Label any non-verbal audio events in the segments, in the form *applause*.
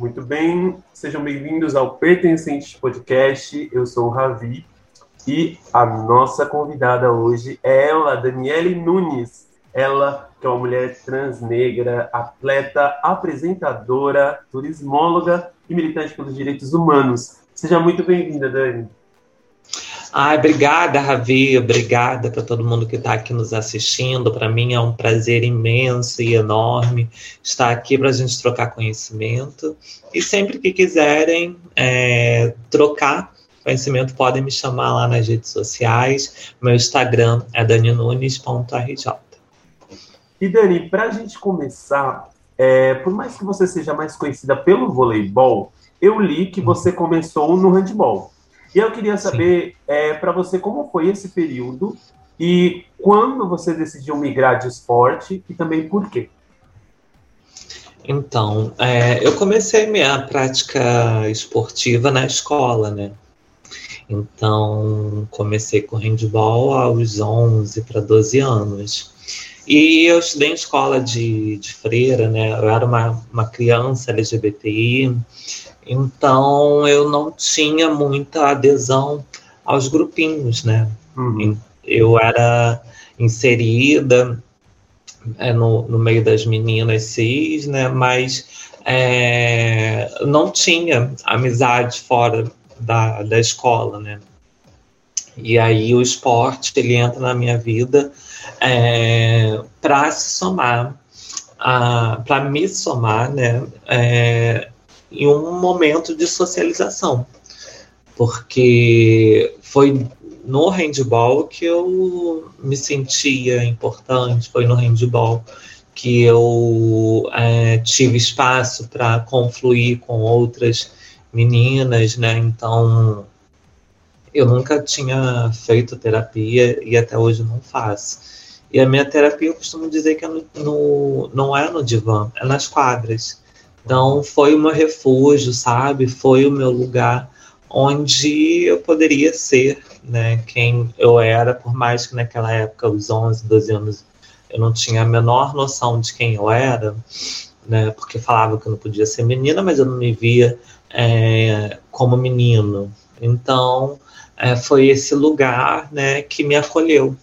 Muito bem, sejam bem-vindos ao Pertencente Podcast. Eu sou o Ravi e a nossa convidada hoje é ela, Daniele Nunes. Ela, que é uma mulher transnegra, atleta, apresentadora, turismóloga e militante pelos direitos humanos. Seja muito bem-vinda, Dani. Ai, obrigada, Ravi, obrigada para todo mundo que está aqui nos assistindo. Para mim é um prazer imenso e enorme estar aqui para a gente trocar conhecimento. E sempre que quiserem é, trocar conhecimento, podem me chamar lá nas redes sociais. Meu Instagram é daninunes.rj. E Dani, para a gente começar, é, por mais que você seja mais conhecida pelo voleibol, eu li que você começou no handball. E eu queria saber é, para você como foi esse período e quando você decidiu migrar de esporte e também por quê. Então, é, eu comecei minha prática esportiva na escola, né? Então, comecei com handball aos 11 para 12 anos. E eu estudei em escola de, de freira, né? Eu era uma, uma criança LGBTI, então eu não tinha muita adesão aos grupinhos, né? Uhum. Eu era inserida é, no, no meio das meninas cis, né? Mas é, não tinha amizade fora da, da escola, né? E aí o esporte ele entra na minha vida é, para se somar, para me somar, né? É, em um momento de socialização, porque foi no handball que eu me sentia importante, foi no handball que eu é, tive espaço para confluir com outras meninas, né? Então eu nunca tinha feito terapia e até hoje não faço. E a minha terapia eu costumo dizer que é no, no, não é no divã, é nas quadras. Então, foi o meu refúgio, sabe? Foi o meu lugar onde eu poderia ser, né? Quem eu era, por mais que naquela época, os 11, 12 anos, eu não tinha a menor noção de quem eu era, né? Porque falava que eu não podia ser menina, mas eu não me via é, como menino. Então, é, foi esse lugar, né, que me acolheu.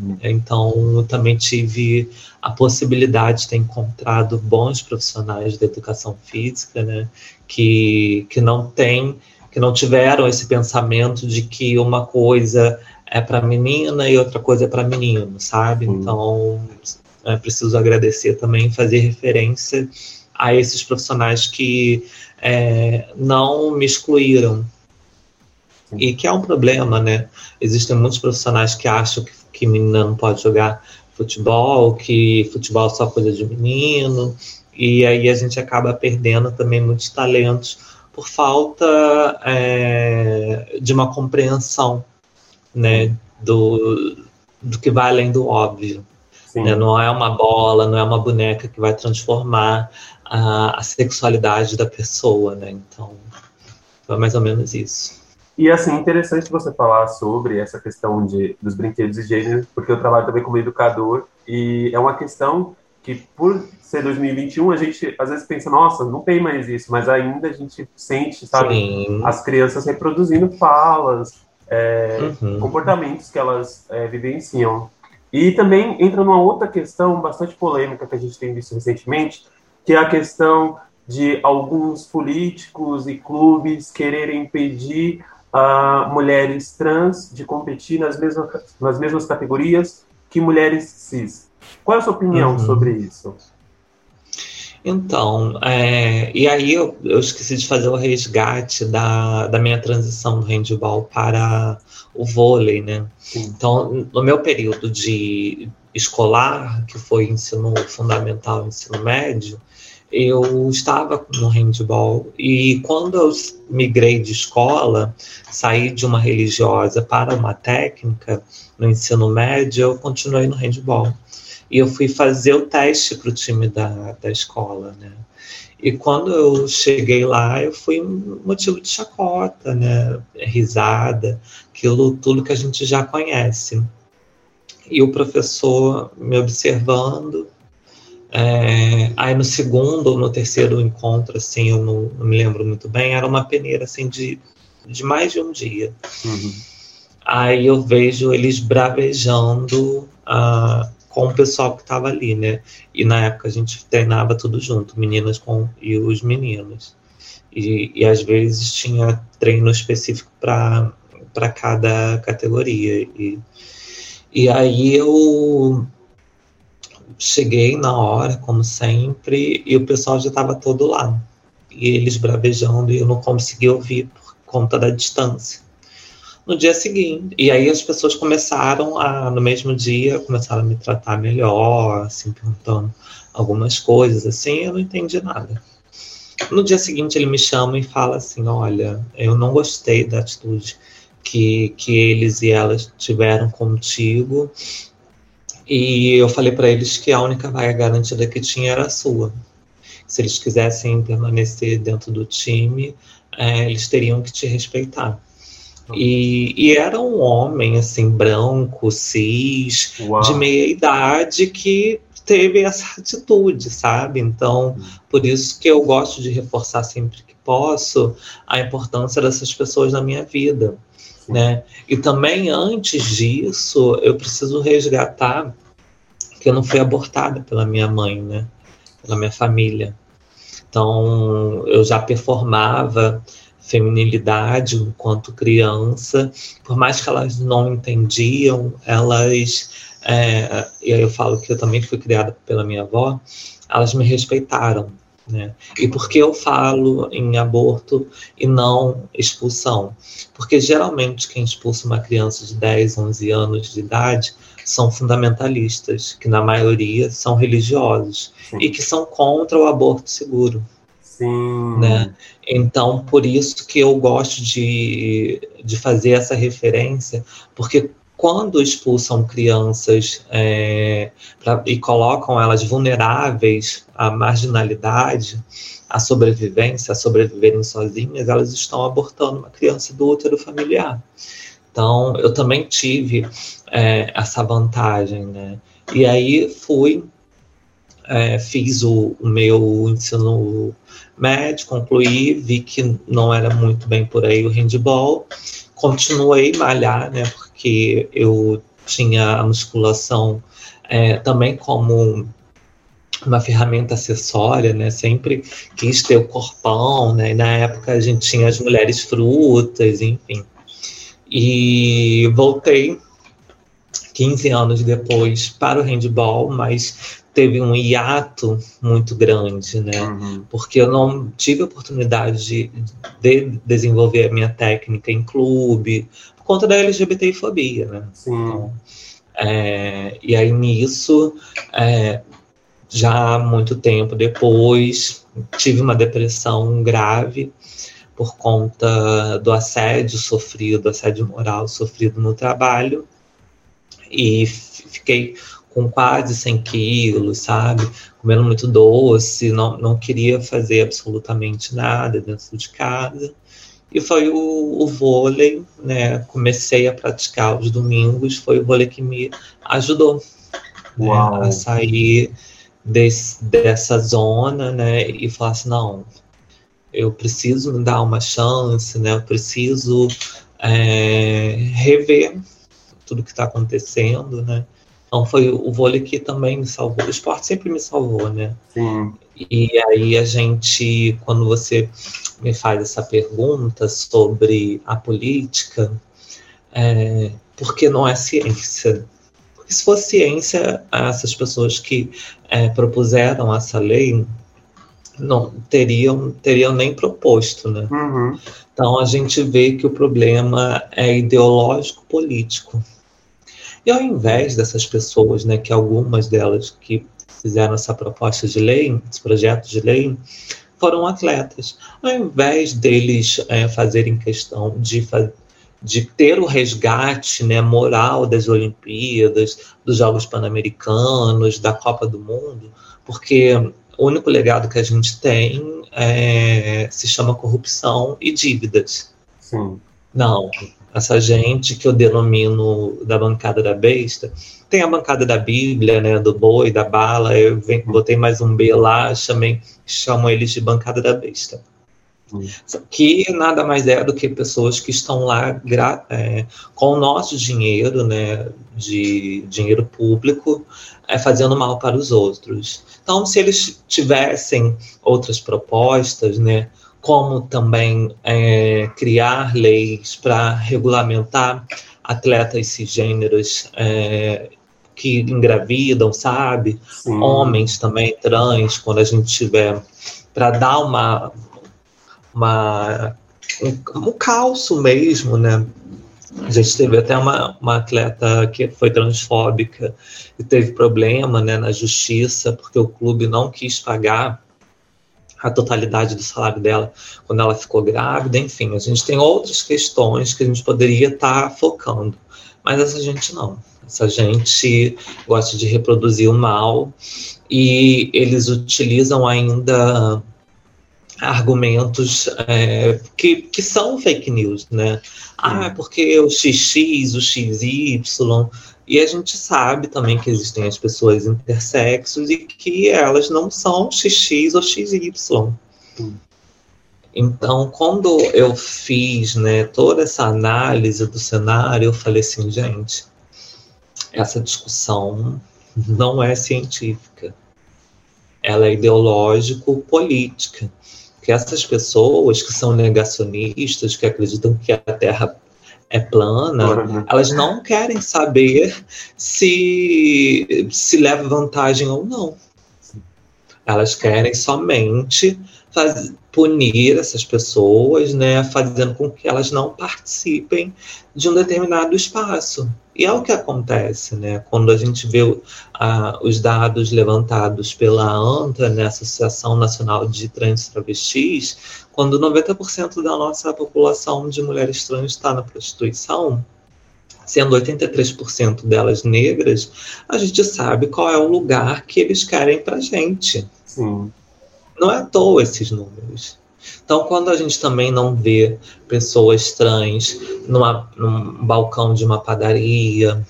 Uhum. Então, eu também tive a possibilidade de ter encontrado bons profissionais de educação física, né, que, que não tem, que não tiveram esse pensamento de que uma coisa é para menina e outra coisa é para menino, sabe? Uhum. Então, é preciso agradecer também, fazer referência a esses profissionais que é, não me excluíram. E que é um problema, né? Existem muitos profissionais que acham que, que menina não pode jogar futebol, que futebol é só coisa de menino, e aí a gente acaba perdendo também muitos talentos por falta é, de uma compreensão né, do, do que vai além do óbvio. Né? Não é uma bola, não é uma boneca que vai transformar a, a sexualidade da pessoa. Né? Então, é mais ou menos isso. E assim, interessante você falar sobre essa questão de, dos brinquedos de gênero, porque eu trabalho também como educador e é uma questão que, por ser 2021, a gente às vezes pensa, nossa, não tem mais isso, mas ainda a gente sente, sabe, Sim. as crianças reproduzindo falas, é, uhum. comportamentos que elas é, vivenciam. E também entra numa outra questão bastante polêmica que a gente tem visto recentemente, que é a questão de alguns políticos e clubes quererem impedir uh, mulheres trans de competir nas mesmas, nas mesmas categorias que mulheres cis. Qual é a sua opinião uhum. sobre isso? Então, é, e aí eu, eu, esqueci de fazer o resgate da, da minha transição do handball para o vôlei, né? Sim. Então, no meu período de escolar, que foi ensino fundamental, ensino médio, eu estava no handball e quando eu migrei de escola, saí de uma religiosa para uma técnica no ensino médio, eu continuei no handball. E eu fui fazer o teste para o time da, da escola, né? E quando eu cheguei lá, eu fui motivo de chacota, né? Risada, aquilo tudo que a gente já conhece. E o professor me observando, É, aí no segundo ou no terceiro encontro, assim, eu não, não, me lembro muito bem, era uma peneira assim de, de mais de um dia. Uhum. Aí eu vejo eles bravejando uh, com o pessoal que estava ali, né? E na época a gente treinava tudo junto, meninas com e os meninos. E, e às vezes tinha treino específico para cada categoria. E, e aí eu cheguei na hora, como sempre, e o pessoal já estava todo lá. E eles bravejando e eu não consegui ouvir por conta da distância. No dia seguinte, e aí as pessoas começaram a, no mesmo dia, começaram a me tratar melhor, assim, perguntando algumas coisas, assim, eu não entendi nada. No dia seguinte ele me chama e fala assim, olha, eu não gostei da atitude que, que eles e elas tiveram contigo, e eu falei para eles que a única vaga garantida que tinha era a sua. Se eles quisessem permanecer dentro do time, é, eles teriam que te respeitar. E, e, era um homem, assim, branco, cis, Uau. de meia idade, que teve essa atitude, sabe? Então, por isso que eu gosto de reforçar sempre que posso a importância dessas pessoas na minha vida né? E também antes disso, eu preciso resgatar que eu não fui abortada pela minha mãe, né? Pela minha família. Então, eu já performava feminilidade enquanto criança, por mais que elas não entendiam, elas, é, e aí eu falo que eu também fui criada pela minha avó, elas me respeitaram, né? E por que eu falo em aborto e não expulsão? Porque geralmente quem expulsa uma criança de 10, 11 anos de idade são fundamentalistas, que na maioria são religiosos Sim. e que são contra o aborto seguro. Sim. Né? Então, por isso que eu gosto de, de fazer essa referência, porque quando expulsam crianças é, pra, e colocam elas vulneráveis à marginalidade, à sobrevivência, a sobreviverem sozinhas, elas estão abortando uma criança do útero familiar. Então, eu também tive é, essa vantagem, né? E aí fui, é, fiz o, o meu ensino médio, concluí, vi que não era muito bem por aí o handball, continuei malhar, né? Porque eu tinha a musculação é, também como uma ferramenta acessória, né? Sempre quis ter o corpão, né? Na época a gente tinha as mulheres frutas, enfim. E voltei 15 anos depois para o handball, mas teve um hiato muito grande, né? Uhum. Porque eu não tive oportunidade de, de, desenvolver a minha técnica em clube, por conta da LGBTfobia, né? Sim. Então, é, e aí nisso, é, já muito tempo depois, tive uma depressão grave por conta do assédio sofrido, assédio moral sofrido no trabalho, e fiquei com quase 100 quilos, sabe? Comendo muito doce, não, não queria fazer absolutamente nada dentro de casa. E foi o, o vôlei, né? Comecei a praticar os domingos, foi o vôlei que me ajudou né? a sair desse, dessa zona, né? E falar assim, não, eu preciso me dar uma chance, né? Eu preciso é, rever tudo que está acontecendo, né? Então foi o vôlei que também me salvou. O esporte sempre me salvou, né? Sim. E aí a gente, quando você me faz essa pergunta sobre a política, é, porque não é ciência? Porque se fosse ciência, essas pessoas que é, propuseram essa lei não teriam, teriam nem proposto, né? Uhum. Então a gente vê que o problema é ideológico político. E ao invés dessas pessoas, né, que algumas delas que fizeram essa proposta de lei, esse projeto de lei, foram atletas. Ao invés deles é, fazerem questão de, de ter o resgate né, moral das Olimpíadas, dos Jogos Pan-Americanos, da Copa do Mundo, porque o único legado que a gente tem é, se chama corrupção e dívidas. Sim. Não, essa gente que eu denomino da bancada da besta. Tem a bancada da Bíblia, né, do boi, da bala, eu botei mais um B lá, chamei, chamo eles de bancada da besta. Que nada mais é do que pessoas que estão lá é, com o nosso dinheiro, né, de dinheiro público, é, fazendo mal para os outros. Então, se eles tivessem outras propostas, né, como também é, criar leis para regulamentar atletas cisgêneros é, que engravidam, sabe? Sim. Homens também trans, quando a gente tiver para dar uma uma, um, um calço mesmo, né? A gente teve até uma, uma atleta que foi transfóbica e teve problema né, na justiça, porque o clube não quis pagar a totalidade do salário dela quando ela ficou grávida. Enfim, a gente tem outras questões que a gente poderia estar tá focando, mas essa gente não. Essa gente gosta de reproduzir o mal e eles utilizam ainda argumentos é, que, que são fake news, né? Ah, porque o XX, o XY, e a gente sabe também que existem as pessoas intersexos e que elas não são XX ou XY. Então, quando eu fiz né, toda essa análise do cenário, eu falei assim, gente, essa discussão não é científica. Ela é ideológico-política que essas pessoas que são negacionistas, que acreditam que a Terra é plana, uhum. elas não querem saber se se leva vantagem ou não. Elas querem somente faz, punir essas pessoas, né, fazendo com que elas não participem de um determinado espaço. E é o que acontece, né? Quando a gente vê uh, os dados levantados pela ANTA, né, Associação Nacional de Trans Travestis, quando 90% da nossa população de mulheres trans está na prostituição, sendo 83% delas negras, a gente sabe qual é o lugar que eles querem para gente. Sim. Não é à toa esses números. Então, quando a gente também não vê pessoas trans numa, num balcão de uma padaria,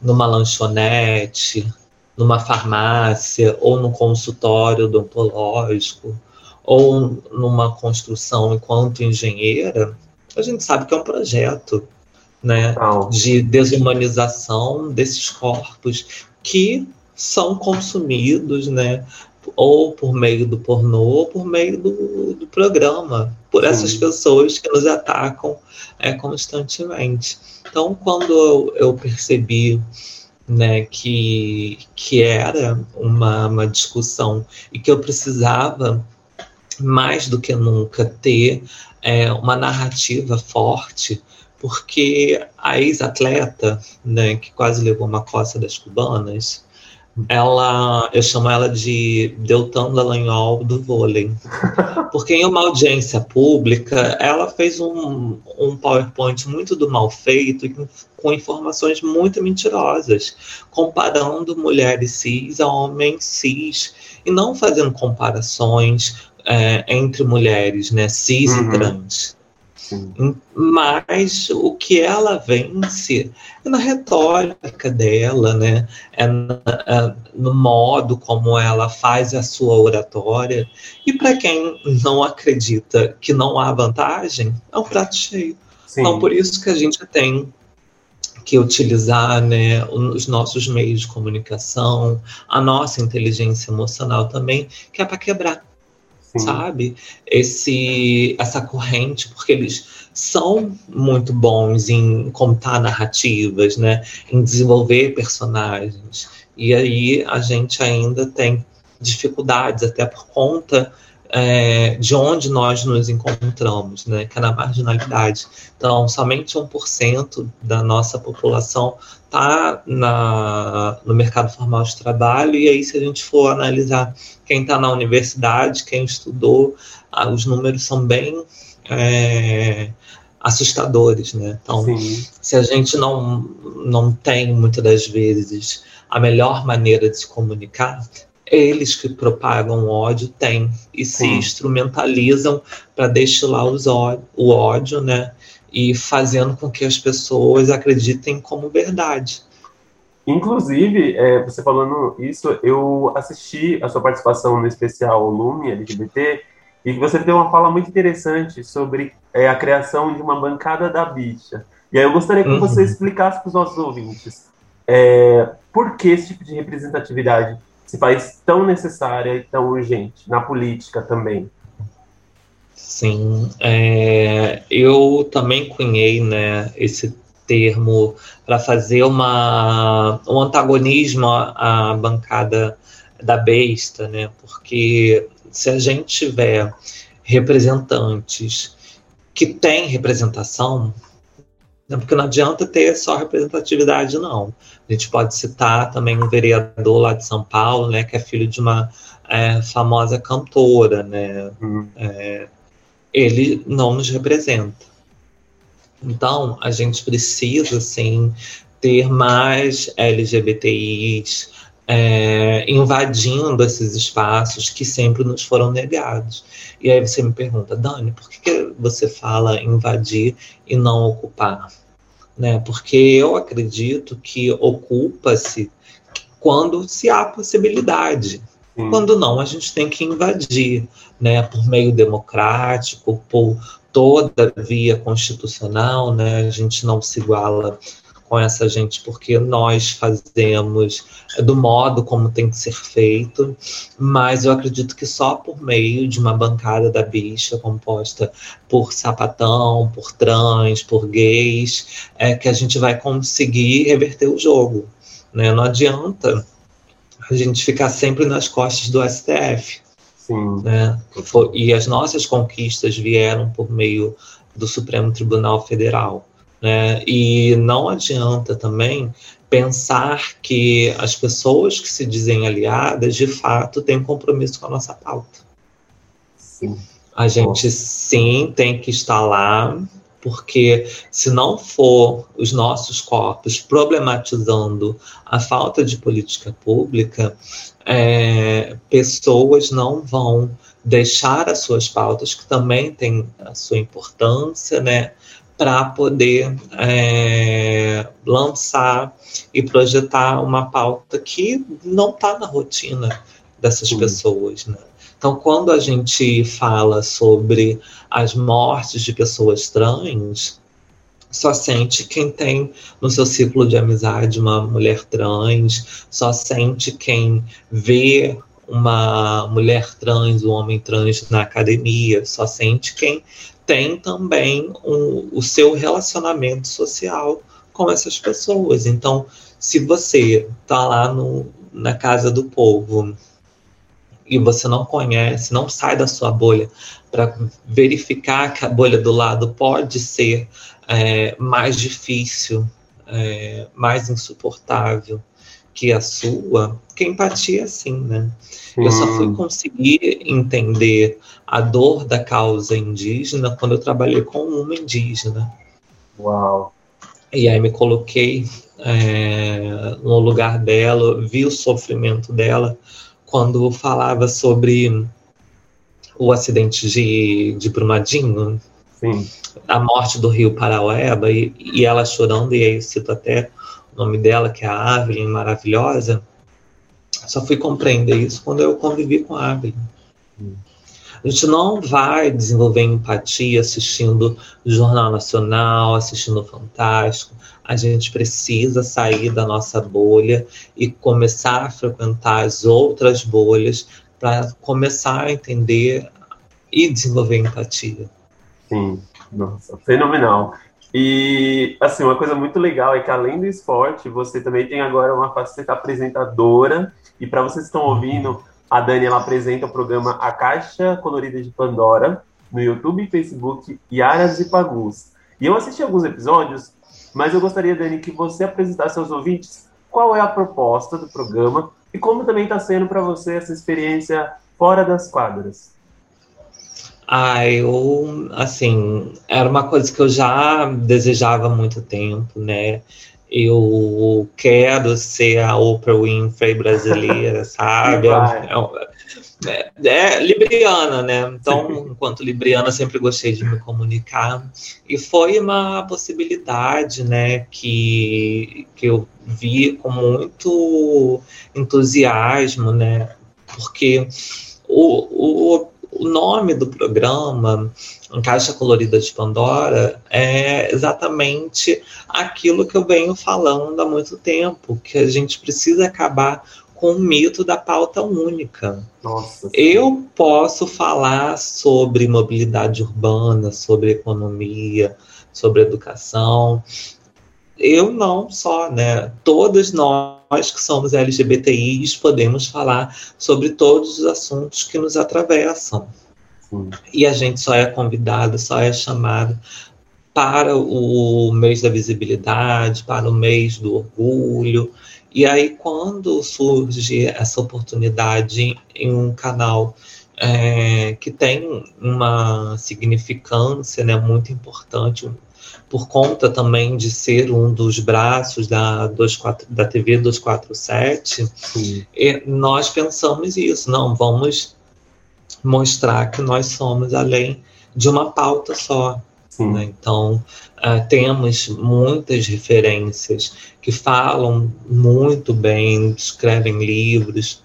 numa lanchonete, numa farmácia ou no consultório odontológico ou numa construção enquanto engenheira, a gente sabe que é um projeto né, de desumanização desses corpos que são consumidos né, ou por meio do pornô, ou por meio do, do programa, por essas pessoas que nos atacam é, constantemente. Então, quando eu, eu percebi né, que, que era uma, uma discussão e que eu precisava mais do que nunca ter é, uma narrativa forte, porque a ex-atleta, né, que quase levou uma coça das cubanas, ela, eu chamo ela de Deltan Dallagnol do vôlei. Porque em uma audiência pública, ela fez um, um PowerPoint muito do mal feito com, com informações muito mentirosas, comparando mulheres cis a homens cis, e não fazendo comparações é, entre mulheres, né, cis uhum. e trans. Mas o que ela vence é na retórica dela, né? É, é no modo como ela faz a sua oratória. E para quem não acredita que não há vantagem, é um prato cheio. Sim. Então, por isso que a gente tem que utilizar né, os nossos meios de comunicação, a nossa inteligência emocional também, que é para quebrar Sim. sabe? Esse, essa corrente, porque eles são muito bons em contar narrativas, né? Em desenvolver personagens. E aí a gente ainda tem dificuldades, até por conta é, de onde nós nos encontramos, né, que é na marginalidade. Então, somente 1% da nossa população está no mercado formal de trabalho, e aí, se a gente for analisar quem está na universidade, quem estudou, ah, os números são bem é, assustadores. Né? Então, Sim. se a gente não, não tem, muitas das vezes, a melhor maneira de se comunicar, eles que propagam ódio têm e se instrumentalizam para destilar os ó o ódio, né? e fazendo com que as pessoas acreditem como verdade. Inclusive, é, você falando isso, eu assisti a sua participação no especial Lume LGBT e você deu uma fala muito interessante sobre é, a criação de uma bancada da bicha. E aí eu gostaria que uhum. você explicasse para os nossos ouvintes é, por que esse tipo de representatividade se faz tão necessária e tão urgente na política também. Sim, é, eu também cunhei né, esse termo para fazer uma, um antagonismo à, à bancada da besta, né? Porque se a gente tiver representantes que têm representação? Porque não adianta ter só representatividade, não. A gente pode citar também um vereador lá de São Paulo, né, que é filho de uma é, famosa cantora, né? Uhum. É, ele não nos representa. Então, a gente precisa, sim, ter mais LGBTIs é, invadindo esses espaços que sempre nos foram negados. E aí você me pergunta, Dani, por que, que você fala invadir e não ocupar? Né? Porque eu acredito que ocupa-se quando se há possibilidade. Quando não, a gente tem que invadir, né, por meio democrático, por toda via constitucional, né? A gente não se iguala com essa gente porque nós fazemos do modo como tem que ser feito, mas eu acredito que só por meio de uma bancada da bicha composta por sapatão, por trans, por gays, é que a gente vai conseguir reverter o jogo. Né? Não adianta a gente ficar sempre nas costas do STF. Sim. Né? E as nossas conquistas vieram por meio do Supremo Tribunal Federal. Né? E não adianta também pensar que as pessoas que se dizem aliadas, de fato, têm compromisso com a nossa pauta. Sim. A gente sim tem que estar lá, porque se não for os nossos corpos problematizando a falta de política pública, é, pessoas não vão deixar as suas pautas, que também têm a sua importância, né, para poder é, lançar e projetar uma pauta que não está na rotina dessas pessoas, né? Então, quando a gente fala sobre as mortes de pessoas trans, só sente quem tem no seu ciclo de amizade uma mulher trans, só sente quem vê uma mulher trans, um homem trans na academia, só sente quem tem também um, o seu relacionamento social com essas pessoas. Então, se você está lá no, na casa do povo e você não conhece, não sai da sua bolha para verificar que a bolha do lado pode ser é, mais difícil, é, mais insuportável que a sua, que empatia sim, né? Hum. Eu só fui hum. conseguir entender a dor da causa indígena quando eu trabalhei com uma indígena. Uau! E aí me coloquei é, no lugar dela, vi o sofrimento dela quando falava sobre o acidente de, de Brumadinho, Sim. a morte do rio Paraueba, e, e ela chorando, e aí eu cito até o nome dela, que é a Evelyn, maravilhosa, só fui compreender isso quando eu convivi com a Evelyn. Hum. A gente não vai desenvolver empatia assistindo o Jornal Nacional, assistindo o Fantástico. A gente precisa sair da nossa bolha e começar a frequentar as outras bolhas para começar a entender e desenvolver empatia. Sim, nossa, fenomenal. E, assim, uma coisa muito legal é que além do esporte, você também tem agora uma faceta apresentadora. E para vocês que estão ouvindo, a Dani ela apresenta o programa A Caixa Colorida de Pandora no YouTube, Facebook e Aras e Pagus. E eu assisti alguns episódios, mas eu gostaria, Dani, que você apresentasse aos ouvintes qual é a proposta do programa e como também está sendo para você essa experiência fora das quadras. Ah, eu, assim, era uma coisa que eu já desejava há muito tempo, né? Eu quero ser a Oprah Winfrey brasileira, *laughs* sabe? É, é, é, é, libriana, né? Então, *laughs* enquanto libriana, sempre gostei de me comunicar. E foi uma possibilidade, né, que, que eu vi com muito entusiasmo, né? Porque o, o, o nome do programa, Caixa Colorida de Pandora, é exatamente aquilo que eu venho falando há muito tempo, que a gente precisa acabar com o mito da pauta única. Nossa. Eu posso falar sobre mobilidade urbana, sobre economia, sobre educação. Eu não só, né? Todas nós que somos LGBTIs podemos falar sobre todos os assuntos que nos atravessam. Sim. E a gente só é convidado, só é chamado para o mês da visibilidade, para o mês do orgulho, e aí, quando surge essa oportunidade em um canal é, que tem uma significância né, muito importante, por conta também de ser um dos braços da, 24, da TV 247, nós pensamos isso, não, vamos mostrar que nós somos além de uma pauta só. Né? Então, uh, temos muitas referências que falam muito bem, escrevem livros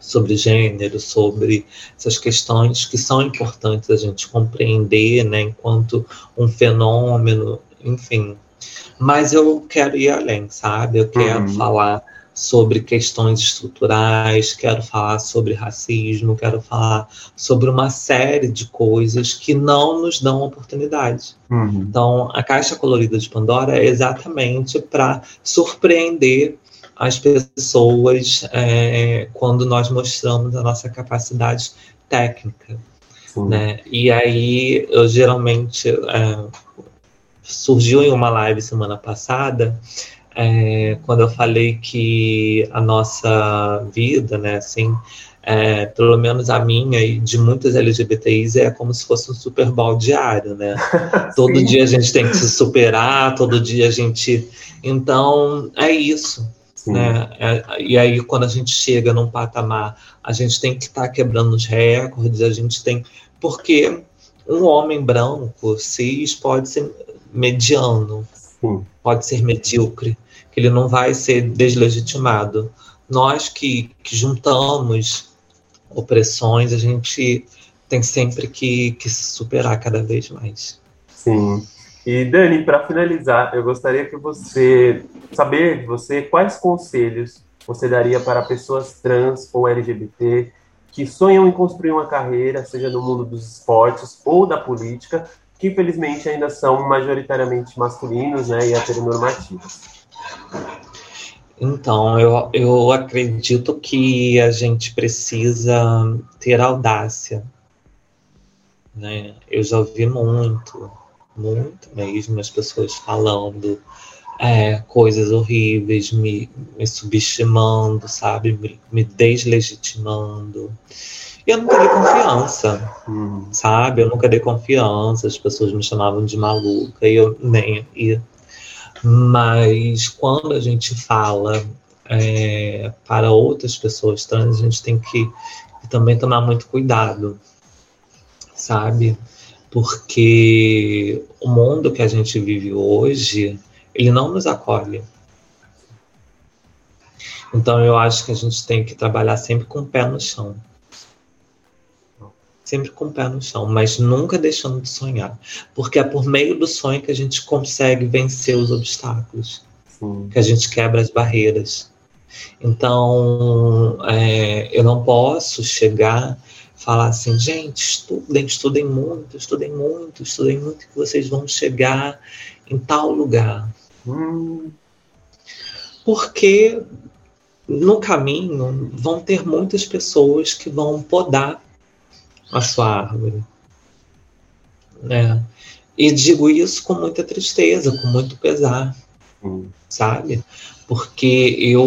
sobre gênero, sobre essas questões que são importantes a gente compreender, né, enquanto um fenômeno, enfim. Mas eu quero ir além, sabe? Eu quero uhum. falar sobre questões estruturais, quero falar sobre racismo, quero falar sobre uma série de coisas que não nos dão oportunidade. Uhum. Então, a caixa colorida de Pandora é exatamente para surpreender as pessoas é, quando nós mostramos a nossa capacidade técnica. Né? E aí, eu geralmente é, surgiu em uma live semana passada é, quando eu falei que a nossa vida, né, assim, é, pelo menos a minha e de muitas LGBTIs, é como se fosse um Super Bowl diário, né? *laughs* todo dia a gente tem que se superar, todo dia a gente. Então, é isso. Né? É, e aí, quando a gente chega num patamar, a gente tem que estar tá quebrando os recordes, a gente tem. Porque um homem branco, cis, pode ser mediano, Sim. pode ser medíocre, ele não vai ser deslegitimado. Nós que, que juntamos opressões, a gente tem sempre que, que superar cada vez mais. Sim. E Dani, para finalizar, eu gostaria que você saber de você quais conselhos você daria para pessoas trans ou LGBT que sonham em construir uma carreira, seja no mundo dos esportes ou da política, que infelizmente ainda são majoritariamente masculinos né, e heteronormativos. Então, eu, eu acredito que a gente precisa ter audácia. Né? Eu já ouvi muito, muito mesmo as pessoas falando é, coisas horríveis, me, me subestimando, sabe? Me, me deslegitimando. E eu nunca dei confiança, hum. sabe? Eu nunca dei confiança, as pessoas me chamavam de maluca e eu nem. E mas quando a gente fala é, para outras pessoas trans, a gente tem que também tomar muito cuidado, sabe? Porque o mundo que a gente vive hoje, ele não nos acolhe. Então eu acho que a gente tem que trabalhar sempre com o pé no chão sempre com o pé no chão, mas nunca deixando de sonhar, porque é por meio do sonho que a gente consegue vencer os obstáculos, Sim. que a gente quebra as barreiras. Então, é, eu não posso chegar falar assim, gente, estudem, estudem muito, estudem muito, estudem muito, que vocês vão chegar em tal lugar. Hum. Porque no caminho vão ter muitas pessoas que vão podar a sua árvore. Né? E digo isso com muita tristeza, com muito pesar, hum. sabe? Porque eu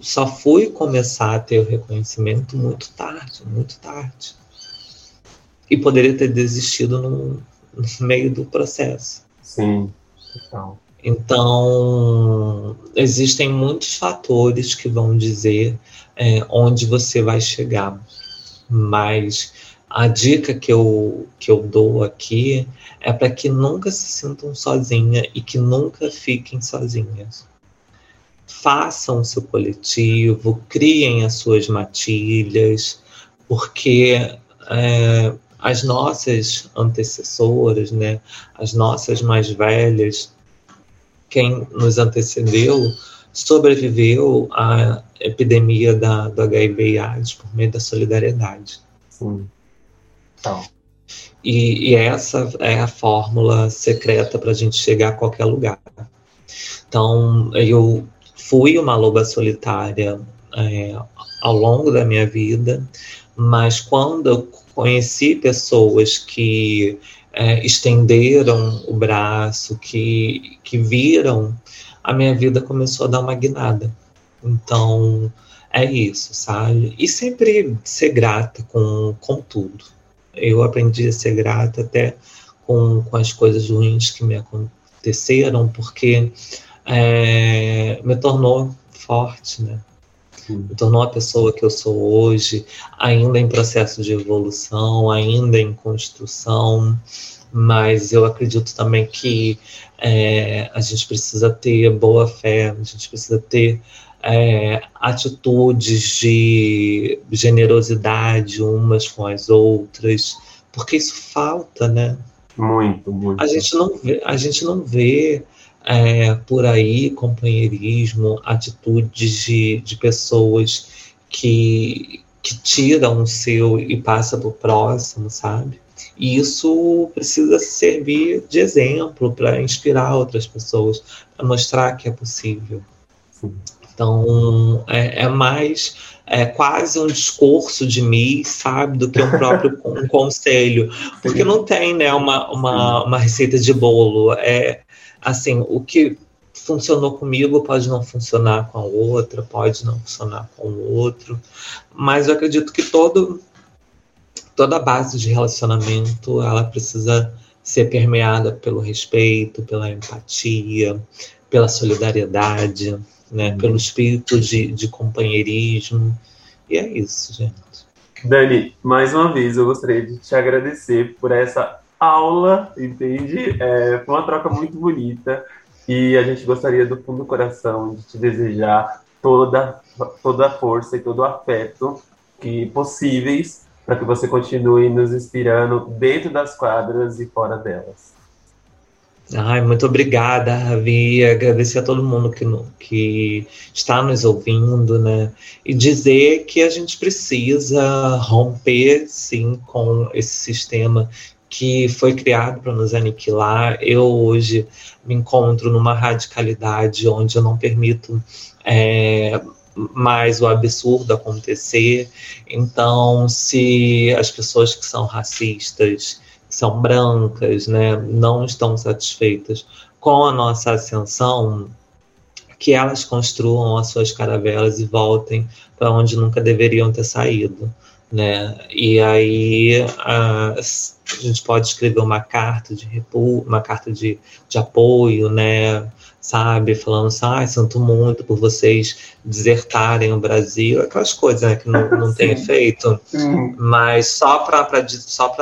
só fui começar a ter o reconhecimento muito tarde, muito tarde. E poderia ter desistido no, no meio do processo. Sim, total. Então, existem muitos fatores que vão dizer é, onde você vai chegar, mas a dica que eu, que eu dou aqui é para que nunca se sintam sozinhas e que nunca fiquem sozinhas. Façam o seu coletivo, criem as suas matilhas, porque é, as nossas antecessoras, né, as nossas mais velhas, quem nos antecedeu, sobreviveu à epidemia da, do HIV e AIDS por meio da solidariedade. Sim. Então. E, e essa é a fórmula secreta para a gente chegar a qualquer lugar. Então, eu fui uma loba solitária é, ao longo da minha vida, mas quando eu conheci pessoas que é, estenderam o braço, que, que viram, a minha vida começou a dar uma guinada. Então, é isso, sabe? E sempre ser grata com, com tudo. Eu aprendi a ser grata até com, com as coisas ruins que me aconteceram, porque é, me tornou forte, né? Me tornou a pessoa que eu sou hoje, ainda em processo de evolução, ainda em construção, mas eu acredito também que é, a gente precisa ter boa fé, a gente precisa ter é, atitudes de generosidade umas com as outras, porque isso falta, né? Muito, muito. A gente não vê, a gente não vê é, por aí companheirismo, atitudes de, de pessoas que, que tiram o seu e passa para o próximo, sabe? E isso precisa servir de exemplo para inspirar outras pessoas, para mostrar que é possível. Sim. Então, é, é mais é quase um discurso de mim, sabe, do que um próprio *laughs* um conselho, porque não tem, né, uma, uma, uma receita de bolo. É assim, o que funcionou comigo pode não funcionar com a outra, pode não funcionar com o outro, mas eu acredito que todo toda a base de relacionamento ela precisa ser permeada pelo respeito, pela empatia, pela solidariedade, né? Uhum. Pelo espírito de, de companheirismo. E é isso, gente. Dani, mais uma vez eu gostaria de te agradecer por essa aula, entende? É, foi uma troca muito bonita e a gente gostaria do fundo do coração de te desejar toda, toda a força e todo o afeto que possíveis para que você continue nos inspirando dentro das quadras e fora delas. Ai, muito obrigada, Ravi. Agradecer a todo mundo que, que está nos ouvindo, né? E dizer que a gente precisa romper, sim, com esse sistema que foi criado para nos aniquilar. Eu hoje me encontro numa radicalidade onde eu não permito é, mais o absurdo acontecer. Então, se as pessoas que são racistas são brancas, né, não estão satisfeitas com a nossa ascensão, que elas construam as suas caravelas e voltem para onde nunca deveriam ter saído, né? E aí a, a gente pode escrever uma carta de repu, uma carta de, de apoio, né? sabe? Falando assim, ah, sinto muito por vocês desertarem o Brasil, aquelas coisas né, que não, não tem efeito, mas só para só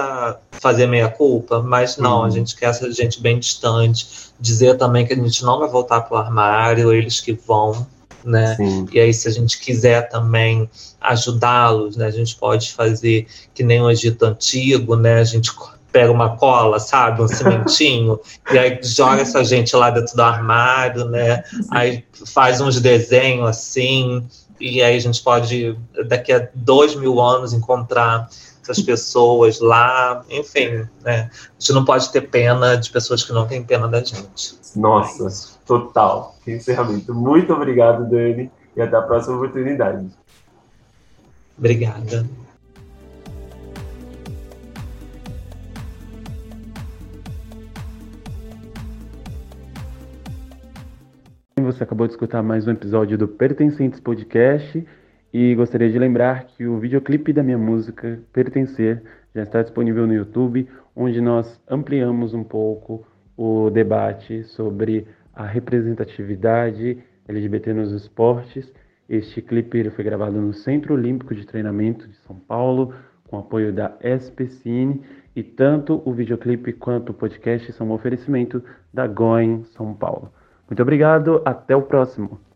fazer meia-culpa, mas não, a uhum. gente quer essa gente bem distante, dizer também que a gente não vai voltar para o armário, eles que vão, né? Sim. E aí, se a gente quiser também ajudá-los, né, a gente pode fazer que nem o Egito Antigo, né? A gente pega uma cola, sabe, um cimentinho, *laughs* e aí joga essa gente lá dentro do armário, né? Aí faz uns desenhos assim, e aí a gente pode, daqui a dois mil anos, encontrar essas pessoas lá, enfim, né? A gente não pode ter pena de pessoas que não têm pena da gente. Nossa, é total. Que encerramento. Muito obrigado, Dani, e até a próxima oportunidade. Obrigada. Você acabou de escutar mais um episódio do Pertencentes Podcast e gostaria de lembrar que o videoclipe da minha música Pertencer já está disponível no YouTube, onde nós ampliamos um pouco o debate sobre a representatividade LGBT nos esportes. Este clipe foi gravado no Centro Olímpico de Treinamento de São Paulo, com apoio da SPCine, e tanto o videoclipe quanto o podcast são um oferecimento da Going São Paulo. Muito obrigado, até o próximo.